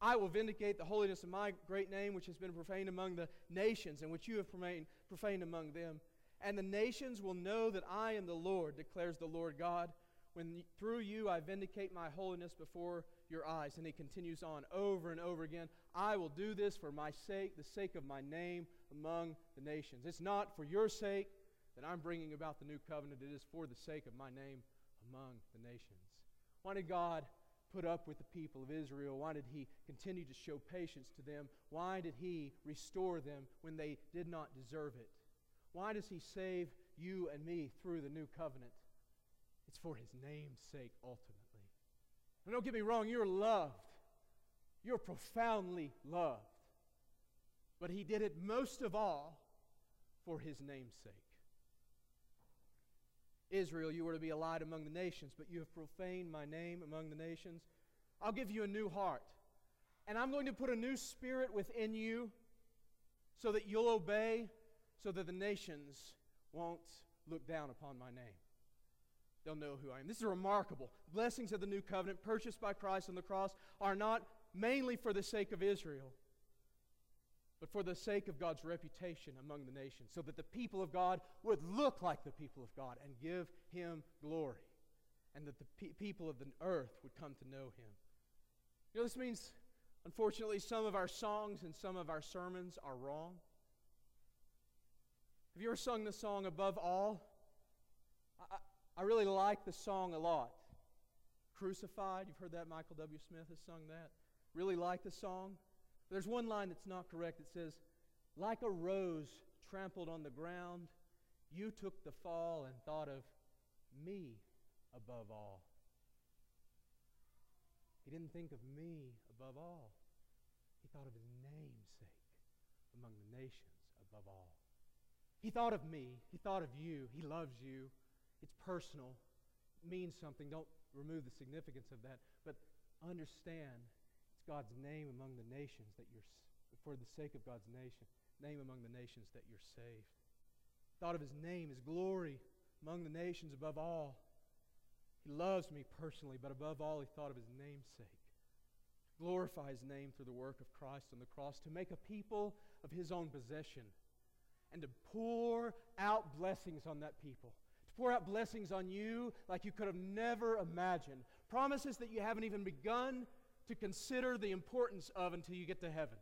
I will vindicate the holiness of my great name, which has been profaned among the nations, and which you have profaned among them. And the nations will know that I am the Lord, declares the Lord God, when through you I vindicate my holiness before your eyes. And he continues on over and over again I will do this for my sake, the sake of my name among the nations. It's not for your sake that I'm bringing about the new covenant, it is for the sake of my name among the nations. Why did God put up with the people of Israel? Why did He continue to show patience to them? Why did He restore them when they did not deserve it? Why does He save you and me through the new covenant? It's for His name's sake, ultimately. And don't get me wrong, you're loved. You're profoundly loved. But he did it most of all for his name's sake. Israel, you were to be a light among the nations, but you have profaned my name among the nations. I'll give you a new heart. And I'm going to put a new spirit within you so that you'll obey, so that the nations won't look down upon my name. They'll know who I am. This is remarkable. Blessings of the new covenant purchased by Christ on the cross are not mainly for the sake of Israel, but for the sake of God's reputation among the nations, so that the people of God would look like the people of God and give Him glory, and that the pe- people of the earth would come to know Him. You know, this means, unfortunately, some of our songs and some of our sermons are wrong. Have you ever sung the song Above All? I, I really like the song a lot. Crucified, you've heard that? Michael W. Smith has sung that. Really like the song. There's one line that's not correct. It says, Like a rose trampled on the ground, you took the fall and thought of me above all. He didn't think of me above all. He thought of his namesake among the nations above all. He thought of me. He thought of you. He loves you. It's personal. It means something. Don't remove the significance of that. But understand God's name among the nations that you're, for the sake of God's nation, name among the nations that you're saved. Thought of his name, his glory among the nations above all. He loves me personally, but above all, he thought of his namesake. Glorify his name through the work of Christ on the cross, to make a people of his own possession, and to pour out blessings on that people. To pour out blessings on you like you could have never imagined. Promises that you haven't even begun to consider the importance of until you get to heaven.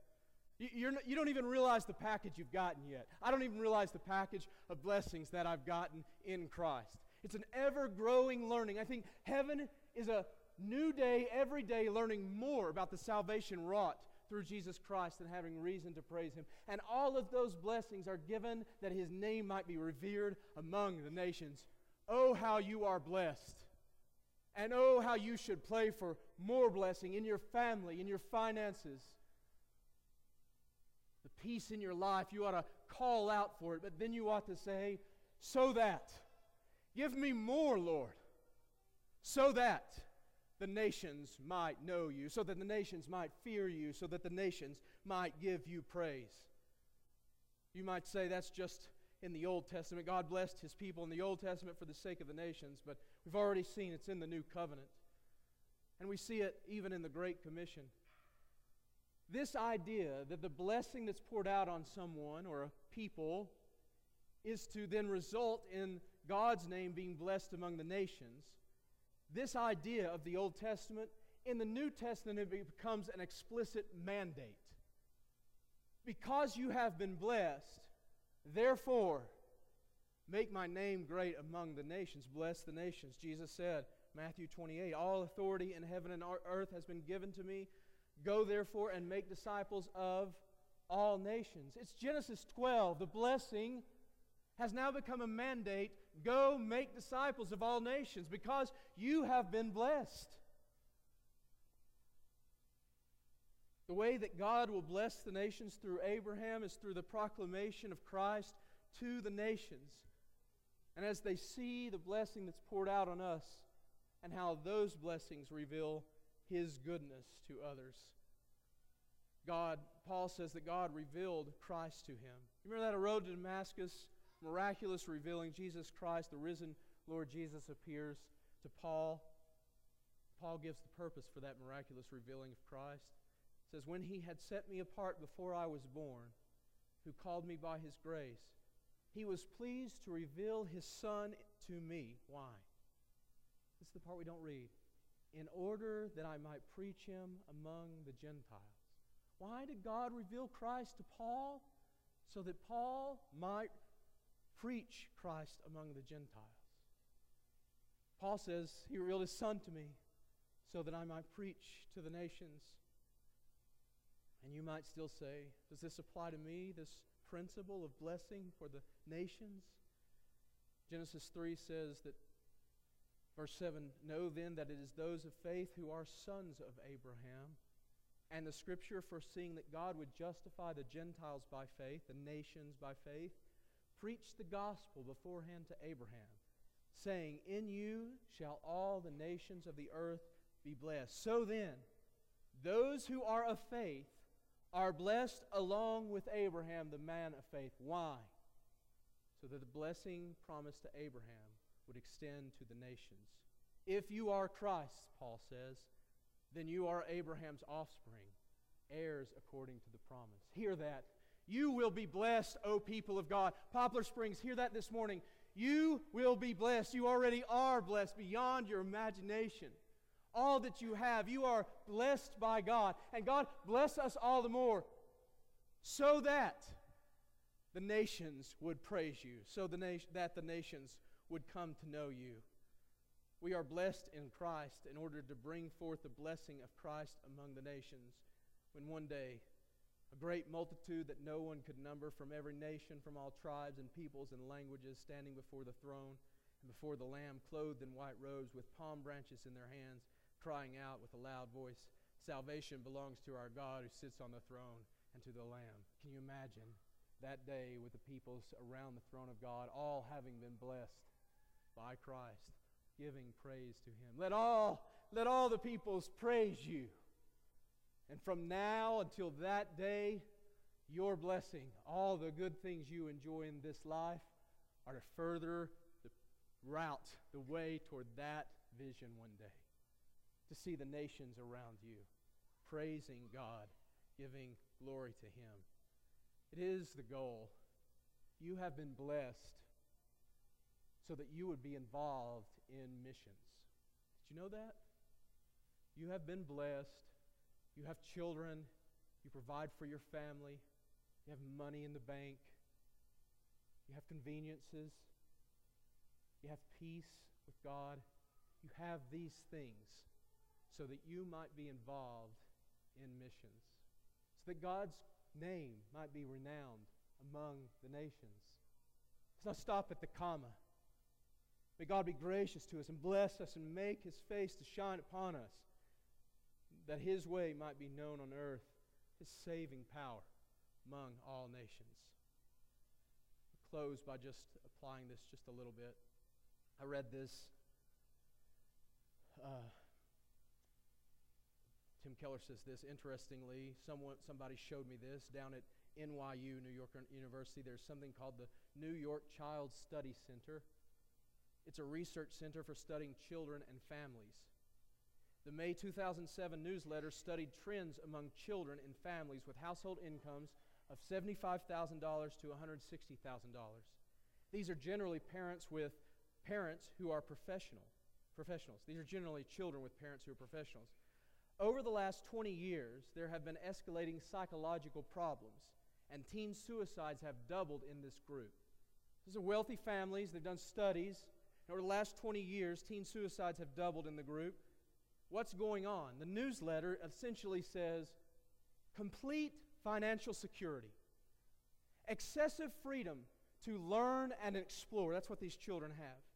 You're you don't even realize the package you've gotten yet. I don't even realize the package of blessings that I've gotten in Christ. It's an ever growing learning. I think heaven is a new day, every day, learning more about the salvation wrought through Jesus Christ and having reason to praise Him. And all of those blessings are given that His name might be revered among the nations. Oh, how you are blessed And oh, how you should pray for more blessing in your family, in your finances. The peace in your life, you ought to call out for it, but then you ought to say, so that, give me more, Lord, so that the nations might know you, so that the nations might fear you, so that the nations might give you praise. You might say that's just in the Old Testament. God blessed his people in the Old Testament for the sake of the nations, but we've already seen it's in the New Covenant. And we see it even in the Great Commission. This idea that the blessing that's poured out on someone or a people is to then result in God's name being blessed among the nations. This idea of the Old Testament, in the New Testament, it becomes an explicit mandate. Because you have been blessed, therefore, make my name great among the nations. Bless the nations. Jesus said, Matthew 28, All authority in heaven and earth has been given to me. Go therefore and make disciples of all nations. It's Genesis 12. The blessing has now become a mandate go make disciples of all nations because you have been blessed. The way that God will bless the nations through Abraham is through the proclamation of Christ to the nations. And as they see the blessing that's poured out on us and how those blessings reveal his goodness to others. God, Paul says that God revealed Christ to him. You remember that road to Damascus, miraculous revealing Jesus Christ, the risen Lord Jesus appears to Paul. Paul gives the purpose for that miraculous revealing of Christ says, When he had set me apart before I was born, who called me by his grace, he was pleased to reveal his Son to me. Why? This is the part we don't read. In order that I might preach him among the Gentiles. Why did God reveal Christ to Paul? So that Paul might preach Christ among the Gentiles. Paul says, He revealed his Son to me so that I might preach to the nations and you might still say, does this apply to me, this principle of blessing for the nations? Genesis 3 says that, verse 7 Know then that it is those of faith who are sons of Abraham. And the scripture, foreseeing that God would justify the Gentiles by faith, the nations by faith, preached the gospel beforehand to Abraham, saying, In you shall all the nations of the earth be blessed. So then, those who are of faith are blessed along with Abraham, the man of faith. Why? So that the blessing promised to Abraham would extend to the nations. If you are Christ, Paul says, then you are Abraham's offspring, heirs according to the promise. Hear that. You will be blessed, O people of God. Poplar Springs, hear that this morning. You will be blessed. You already are blessed beyond your imagination all that you have. You are blessed by God. And God bless us all the more so that the nations would praise you, so the na- that the nations would come to know you. We are blessed in Christ in order to bring forth the blessing of Christ among the nations when one day a great multitude that no one could number from every nation, from all tribes and peoples and languages, standing before the throne and before the Lamb, clothed in white robes with palm branches in their hands crying out with a loud voice, Salvation belongs to our God who sits on the throne and to the Lamb. Can you imagine that day with the peoples around the throne of God, all having been blessed by Christ, giving praise to Him? Let all, let all the peoples praise you. And from now until that day, your blessing, all the good things you enjoy in this life, are to further the route, the way toward that vision one day to see the nations around you praising God, giving glory to Him. It is the goal. You have been blessed so that you would be involved in missions. Did you know that? You have been blessed. You have children. You provide for your family. You have money in the bank. You have conveniences. You have peace with God. You have these things so that you might be involved in missions, so that God's name might be renowned among the nations. Let's not stop at the comma. May God be gracious to us and bless us and make his face to shine upon us, that his way might be known on earth, his saving power among all nations. I'll close by just applying this just a little bit. I read this. Uh, Tim Keller says this interestingly. Someone, somebody showed me this down at NYU, New York University. There's something called the New York Child Study Center. It's a research center for studying children and families. The May 2007 newsletter studied trends among children and families with household incomes of $75,000 to $160,000. These are generally parents with parents who are professional, professionals. These are generally children with parents who are professionals. Over the last 20 years, there have been escalating psychological problems, and teen suicides have doubled in this group. These are wealthy families, they've done studies. Over the last 20 years, teen suicides have doubled in the group. What's going on? The newsletter essentially says complete financial security, excessive freedom to learn and explore. That's what these children have.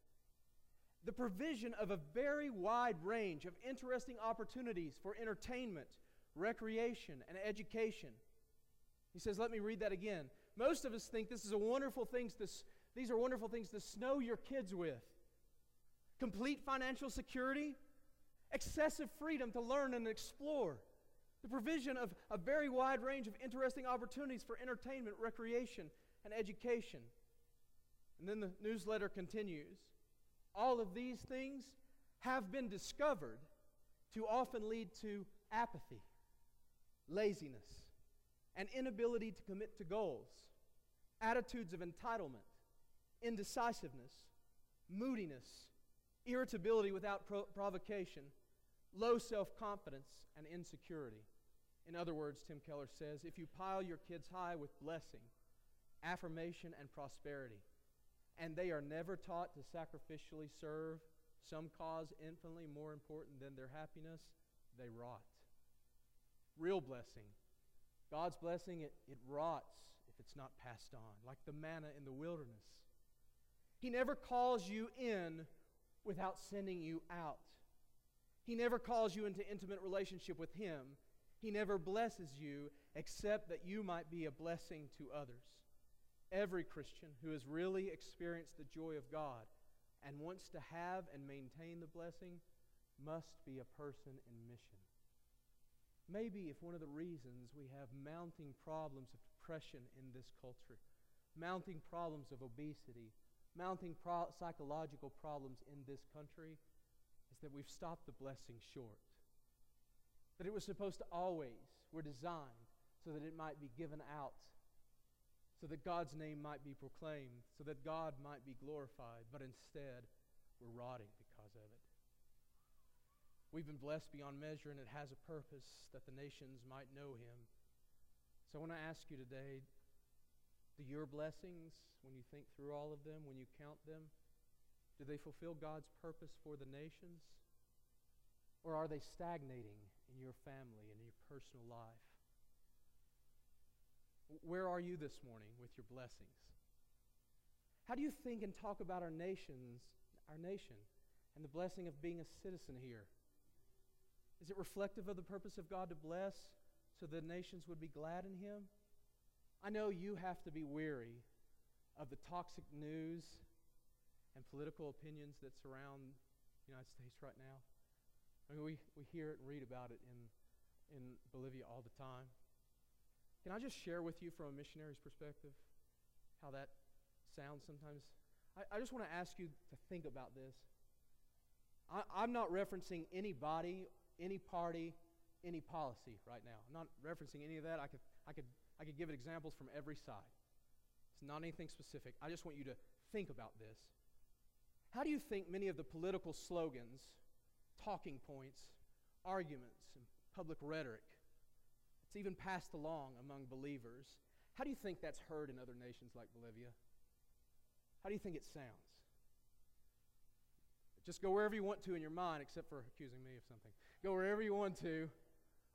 The provision of a very wide range of interesting opportunities for entertainment, recreation, and education. He says, let me read that again. Most of us think this is a wonderful thing to, these are wonderful things to snow your kids with. Complete financial security, excessive freedom to learn and explore, the provision of a very wide range of interesting opportunities for entertainment, recreation, and education. And then the newsletter continues. All of these things have been discovered to often lead to apathy, laziness, an inability to commit to goals, attitudes of entitlement, indecisiveness, moodiness, irritability without pro- provocation, low self confidence, and insecurity. In other words, Tim Keller says if you pile your kids high with blessing, affirmation, and prosperity, and they are never taught to sacrificially serve some cause infinitely more important than their happiness, they rot. Real blessing. God's blessing, it, it rots if it's not passed on, like the manna in the wilderness. He never calls you in without sending you out. He never calls you into intimate relationship with Him. He never blesses you except that you might be a blessing to others. Every Christian who has really experienced the joy of God and wants to have and maintain the blessing must be a person in mission. Maybe if one of the reasons we have mounting problems of depression in this culture, mounting problems of obesity, mounting pro- psychological problems in this country is that we've stopped the blessing short. That it was supposed to always, were designed so that it might be given out, so that God's name might be proclaimed, so that God might be glorified, but instead we're rotting because of it. We've been blessed beyond measure, and it has a purpose that the nations might know Him. So I want to ask you today do your blessings, when you think through all of them, when you count them, do they fulfill God's purpose for the nations? Or are they stagnating in your family and in your personal life? Where are you this morning with your blessings? How do you think and talk about our nations, our nation, and the blessing of being a citizen here? Is it reflective of the purpose of God to bless so the nations would be glad in him? I know you have to be weary of the toxic news and political opinions that surround the United States right now. I mean, we, we hear it and read about it in, in Bolivia all the time. Can I just share with you from a missionary's perspective how that sounds sometimes? I, I just want to ask you to think about this. I, I'm not referencing any body, any party, any policy right now. I'm not referencing any of that. I could, I could I could give it examples from every side. It's not anything specific. I just want you to think about this. How do you think many of the political slogans, talking points, arguments, and public rhetoric, it's even passed along among believers, how do you think that's heard in other nations like Bolivia? How do you think it sounds? Just go wherever you want to in your mind, except for accusing me of something. Go wherever you want to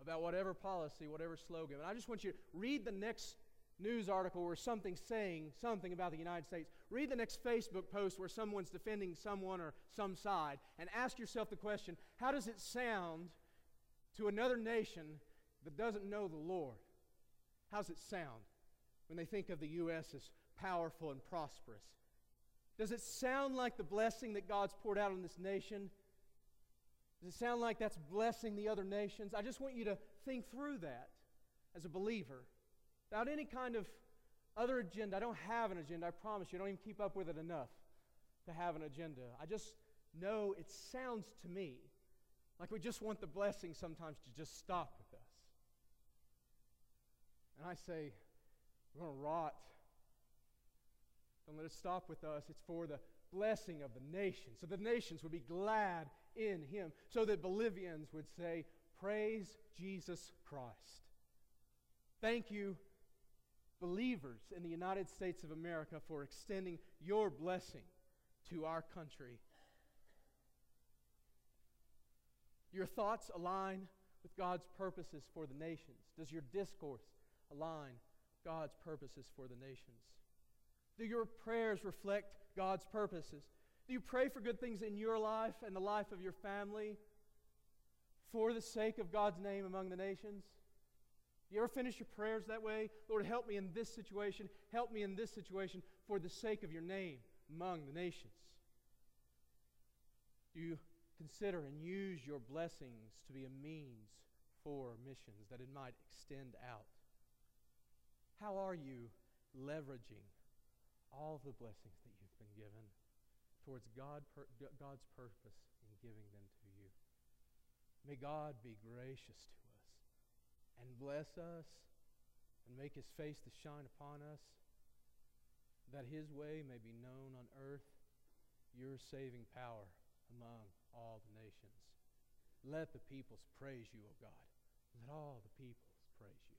about whatever policy, whatever slogan. And I just want you to read the next news article or something saying something about the United States. Read the next Facebook post where someone's defending someone or some side and ask yourself the question how does it sound to another nation that doesn't know the Lord? How's it sound when they think of the U.S. as powerful and prosperous? Does it sound like the blessing that God's poured out on this nation? Does it sound like that's blessing the other nations? I just want you to think through that as a believer without any kind of other agenda. I don't have an agenda, I promise you. I don't even keep up with it enough to have an agenda. I just know it sounds to me like we just want the blessing sometimes to just stop. And I say, we're going to rot. Don't let it stop with us. It's for the blessing of the nations. So the nations would be glad in him. So that Bolivians would say, Praise Jesus Christ. Thank you, believers in the United States of America, for extending your blessing to our country. Your thoughts align with God's purposes for the nations. Does your discourse align God's purposes for the nations? Do your prayers reflect God's purposes? Do you pray for good things in your life and the life of your family for the sake of God's name among the nations? Do you ever finish your prayers that way? Lord, help me in this situation. Help me in this situation for the sake of your name among the nations. Do you consider and use your blessings to be a means for missions that it might extend out? How are you leveraging all the blessings that you've been given towards God, God's purpose in giving them to you? May God be gracious to us and bless us and make his face to shine upon us, that his way may be known on earth, your saving power among all the nations. Let the peoples praise you, O God. Let all the peoples praise you.